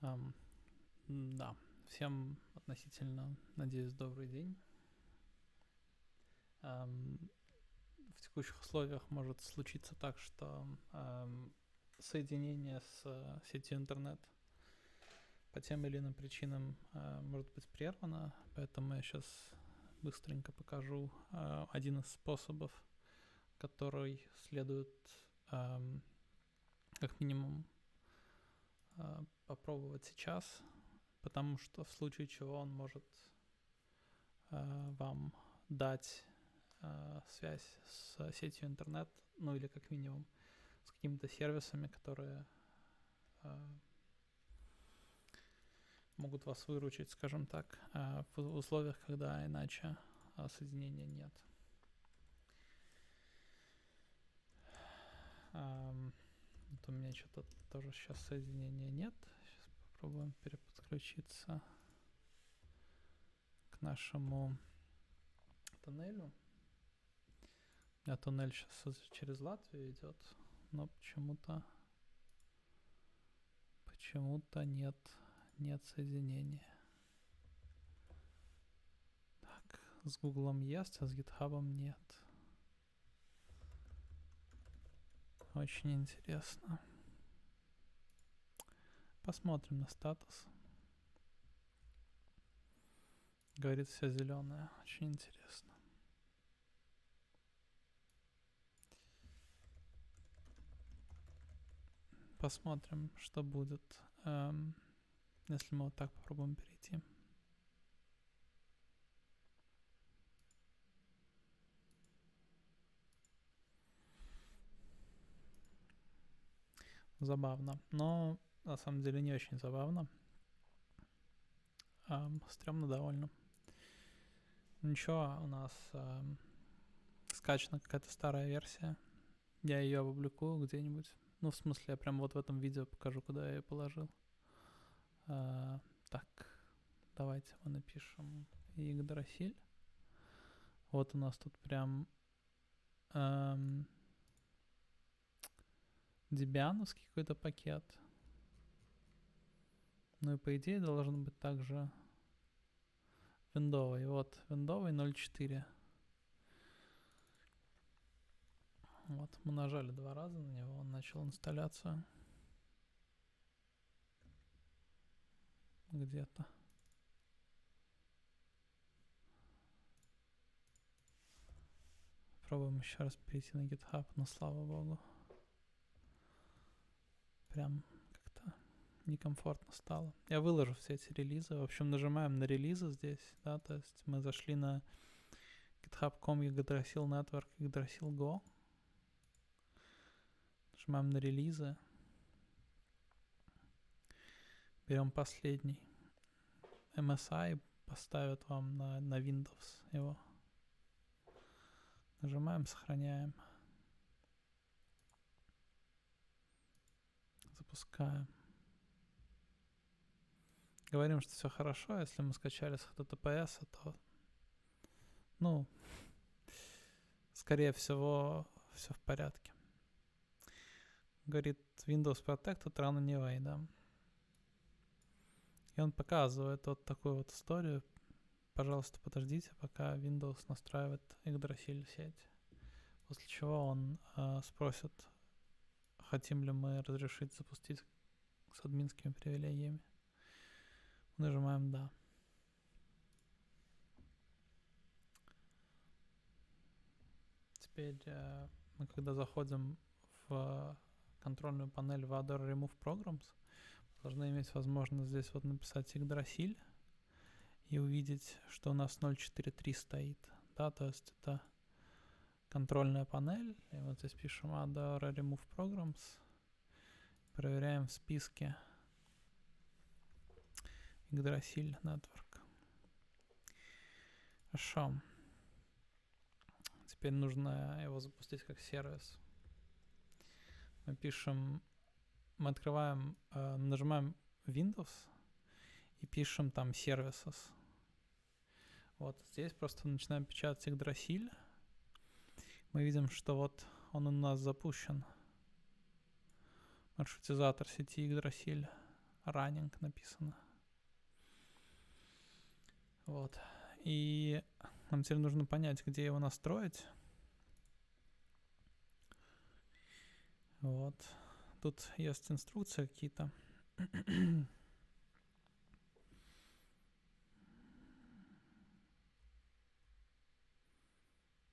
Ам, да, всем относительно, надеюсь, добрый день. Ам, в текущих условиях может случиться так, что ам, соединение с э, сетью интернет по тем или иным причинам э, может быть прервано, поэтому я сейчас быстренько покажу э, один из способов, который следует эм, как минимум э, попробовать сейчас, потому что в случае чего он может э, вам дать э, связь с сетью интернет, ну или как минимум с какими-то сервисами, которые э, могут вас выручить, скажем так, э, в условиях, когда иначе э, соединения нет. Um, вот у меня что-то тоже сейчас соединения нет. Попробуем переподключиться к нашему тоннелю. У меня туннель сейчас через Латвию идет, но почему-то почему-то нет, нет соединения. Так, с Гуглом есть, а с Гитхабом нет. Очень интересно. Посмотрим на статус. Говорит все зеленое. Очень интересно. Посмотрим, что будет, эм, если мы вот так попробуем перейти. забавно. Но на самом деле не очень забавно. Эм, стрёмно довольно. Ничего, у нас эм, скачана какая-то старая версия. Я ее опубликую где-нибудь. Ну, в смысле, я прям вот в этом видео покажу, куда я ее положил. Э, так, давайте мы напишем Игдрасиль. Вот у нас тут прям эм, Debianovский какой-то пакет. Ну и по идее должен быть также виндовый. Вот, виндовый 0.4. Вот, мы нажали два раза на него, он начал инсталляцию. Где-то. Пробуем еще раз перейти на GitHub, но слава богу прям некомфортно стало. Я выложу все эти релизы. В общем, нажимаем на релизы здесь, да, то есть мы зашли на github.com Yggdrasil Network Yggdrasil Go. Нажимаем на релизы. Берем последний. MSI поставят вам на, на Windows его. Нажимаем, сохраняем. запускаем. Говорим, что все хорошо. Если мы скачали с HTTPS, то, ну, скорее всего, все в порядке. Говорит Windows Protected Run Anyway, да. И он показывает вот такую вот историю. Пожалуйста, подождите, пока Windows настраивает Yggdrasil сеть. После чего он э, спросит хотим ли мы разрешить запустить с админскими привилегиями. Нажимаем «Да». Теперь э, мы когда заходим в контрольную панель в Adore Remove Programs, должны иметь возможность здесь вот написать Yggdrasil и увидеть, что у нас 0.4.3 стоит. Да, то есть это контрольная панель. И вот здесь пишем add remove programs. Проверяем в списке Yggdrasil Network. Хорошо. Теперь нужно его запустить как сервис. Мы пишем, мы открываем, э, нажимаем Windows и пишем там services. Вот здесь просто начинаем печатать Yggdrasil мы видим, что вот он у нас запущен. Маршрутизатор сети Yggdrasil running написано. Вот. И нам теперь нужно понять, где его настроить. Вот. Тут есть инструкции какие-то.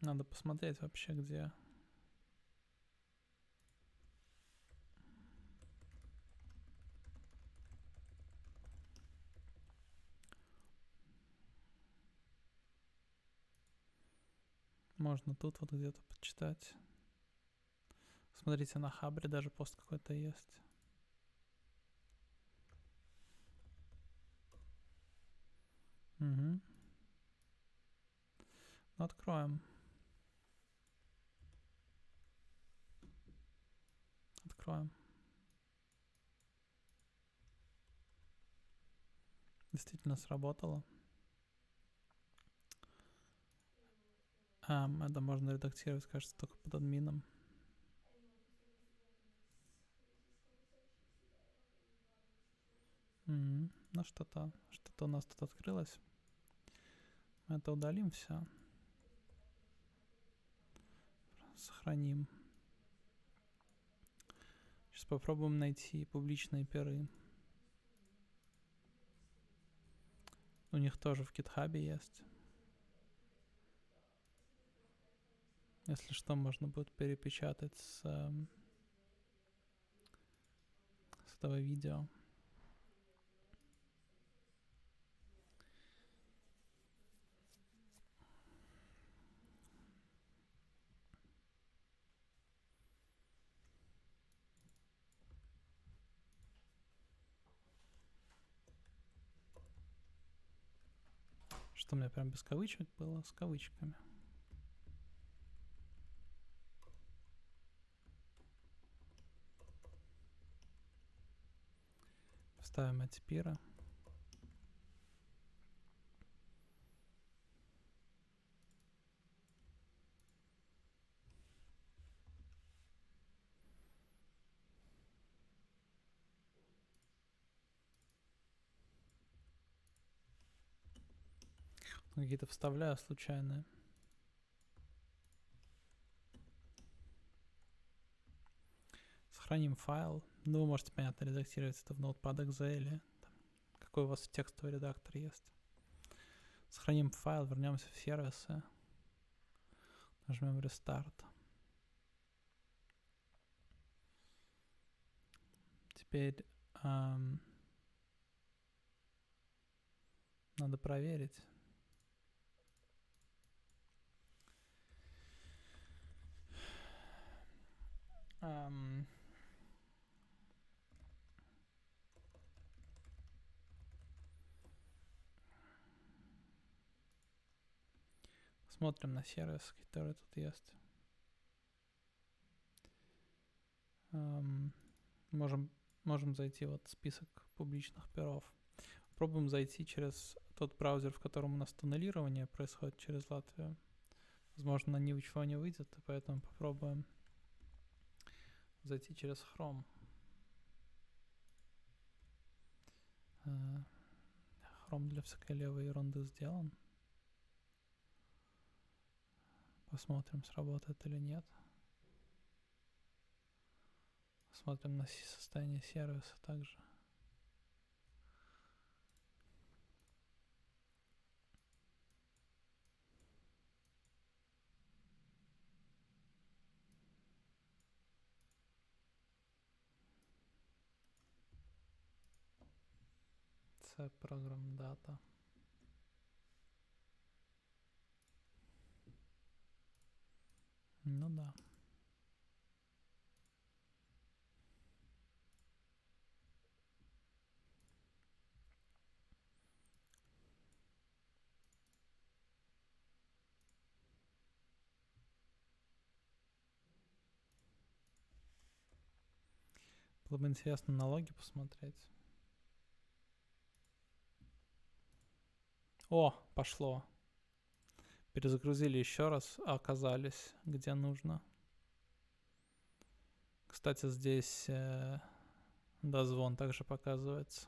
Надо посмотреть вообще, где Можно тут вот где-то почитать. Смотрите, на Хабре даже пост какой-то есть. Угу. Ну, откроем. Откроем. Действительно сработало. А, это можно редактировать, кажется, только под админом. Mm-hmm. Ну что-то, что-то у нас тут открылось. Мы это удалим все. Сохраним. Сейчас попробуем найти публичные перы. У них тоже в гитхабе есть. Если что, можно будет перепечатать с, эм, с этого видео. Что у меня прям без кавычек было? С кавычками. Ставим Атипира. Какие-то вставляю случайные. Сохраним файл. Ну, вы можете, понятно, редактировать это в Notepad.exe или там, какой у вас текстовый редактор есть. Сохраним файл, вернемся в сервисы. Нажмем Restart. Теперь эм, надо проверить. Um, Смотрим на сервис, который тут есть. Um, можем, можем зайти вот в список публичных перов. Пробуем зайти через тот браузер, в котором у нас туннелирование происходит через Латвию. Возможно, на ничего не выйдет, поэтому попробуем зайти через Chrome. Chrome для всякой левой ерунды сделан. Посмотрим, сработает или нет. Смотрим на состояние сервиса также. Це програм дата. Ну да. Было бы интересно налоги посмотреть. О, пошло. Перезагрузили еще раз, а оказались где нужно. Кстати, здесь э, дозвон также показывается.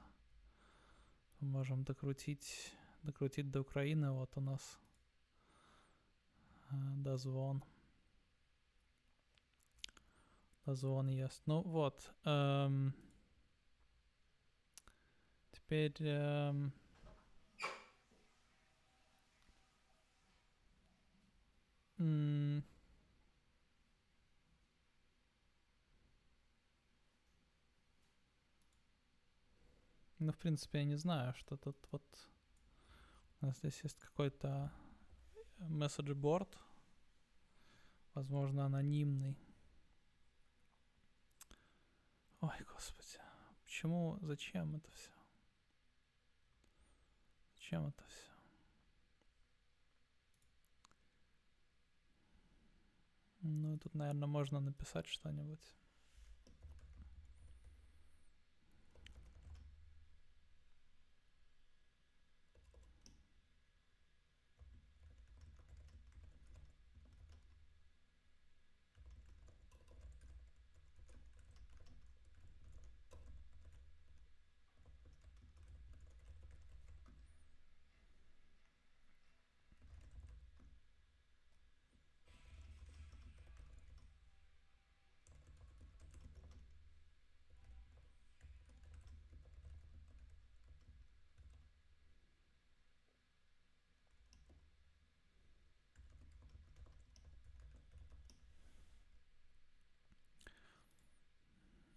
Можем докрутить, докрутить до Украины. Вот у нас э, дозвон. Дозвон есть. Ну вот. Эм, теперь... Эм, Ну, в принципе, я не знаю, что тут вот... У нас здесь есть какой-то месседж-борд, возможно, анонимный. Ой, господи, почему, зачем это все? Зачем это все? Ну, тут, наверное, можно написать что-нибудь.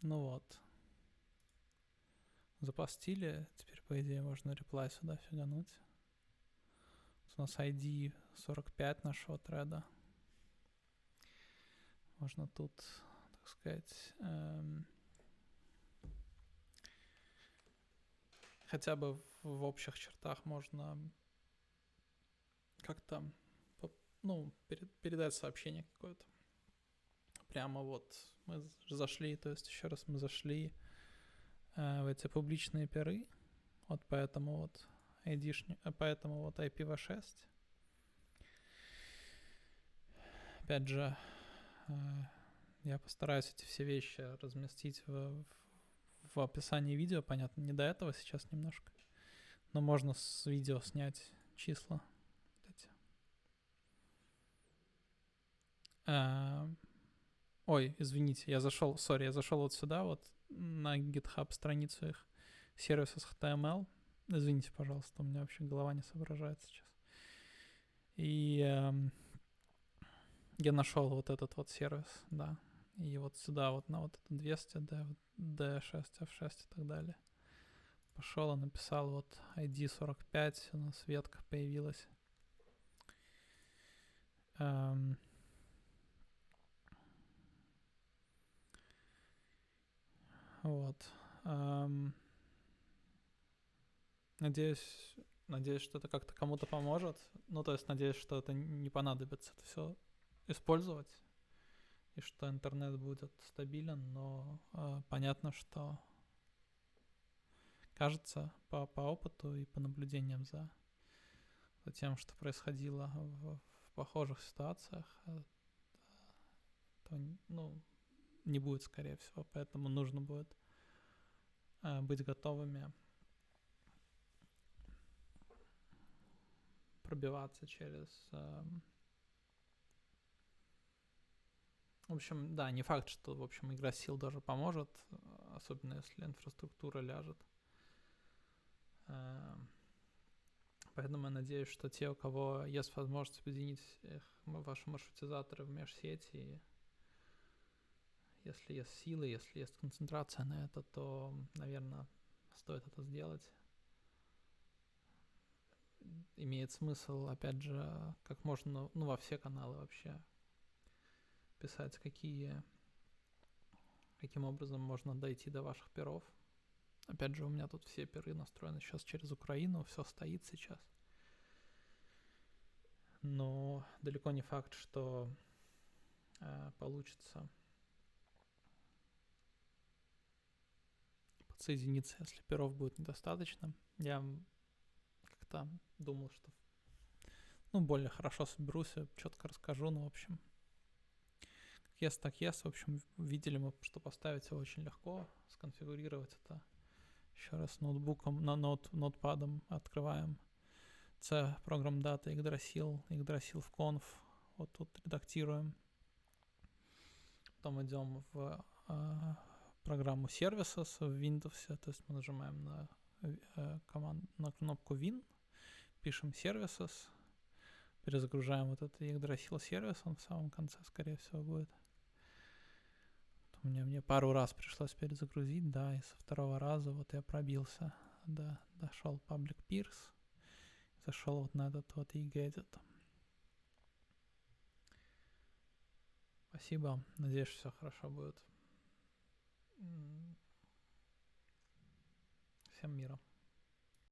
Ну вот. Запостили. Теперь, по идее, можно реплай сюда фигануть. У нас ID 45 нашего треда. Можно тут, так сказать, эм, хотя бы в, в общих чертах можно как-то, ну, перед, передать сообщение какое-то. Прямо вот мы зашли, то есть еще раз мы зашли э, в эти публичные пиры, вот поэтому вот ID, э, поэтому вот IPv6. Опять же, э, я постараюсь эти все вещи разместить в, в, описании видео, понятно, не до этого сейчас немножко, но можно с видео снять числа. Uh, Ой, извините, я зашел, сори, я зашел вот сюда, вот на GitHub страницу их сервиса с HTML. Извините, пожалуйста, у меня вообще голова не соображает сейчас. И э, я нашел вот этот вот сервис, да. И вот сюда вот на вот это 200, D, D6, F6 и так далее. Пошел и написал вот ID 45, у нас ветка появилась. Эм, Вот. Надеюсь, надеюсь, что это как-то кому-то поможет. Ну, то есть, надеюсь, что это не понадобится это все использовать. И что интернет будет стабилен, но э, понятно, что кажется по, по опыту и по наблюдениям за, за тем, что происходило в, в похожих ситуациях, э, то, ну, не будет, скорее всего, поэтому нужно будет э, быть готовыми пробиваться через... Э, в общем, да, не факт, что, в общем, игра сил даже поможет, особенно если инфраструктура ляжет. Э, поэтому я надеюсь, что те, у кого есть возможность объединить их, ваши маршрутизаторы в межсети если есть силы, если есть концентрация на это, то, наверное, стоит это сделать. Имеет смысл, опять же, как можно, ну, во все каналы вообще писать, какие, каким образом можно дойти до ваших перов. Опять же, у меня тут все перы настроены сейчас через Украину, все стоит сейчас. Но далеко не факт, что э, получится соединиться, если перов будет недостаточно. Я как-то думал, что ну, более хорошо соберусь, четко расскажу, ну, в общем, как Есть так есть. В общем, видели мы, что поставить его очень легко, сконфигурировать это. Еще раз ноутбуком, на ноут, ноутпадом открываем. Це програм дата Yggdrasil, Yggdrasil в conf. Вот тут редактируем. Потом идем в э, программу Services в Windows. То есть мы нажимаем на, э, команд, на кнопку Win, пишем Services, перезагружаем вот этот Yggdrasil сервис, он в самом конце, скорее всего, будет. У меня мне пару раз пришлось перезагрузить, да, и со второго раза вот я пробился, да, дошел Public Peers, зашел вот на этот вот e-gadget. Спасибо, надеюсь, все хорошо будет. Всем мира.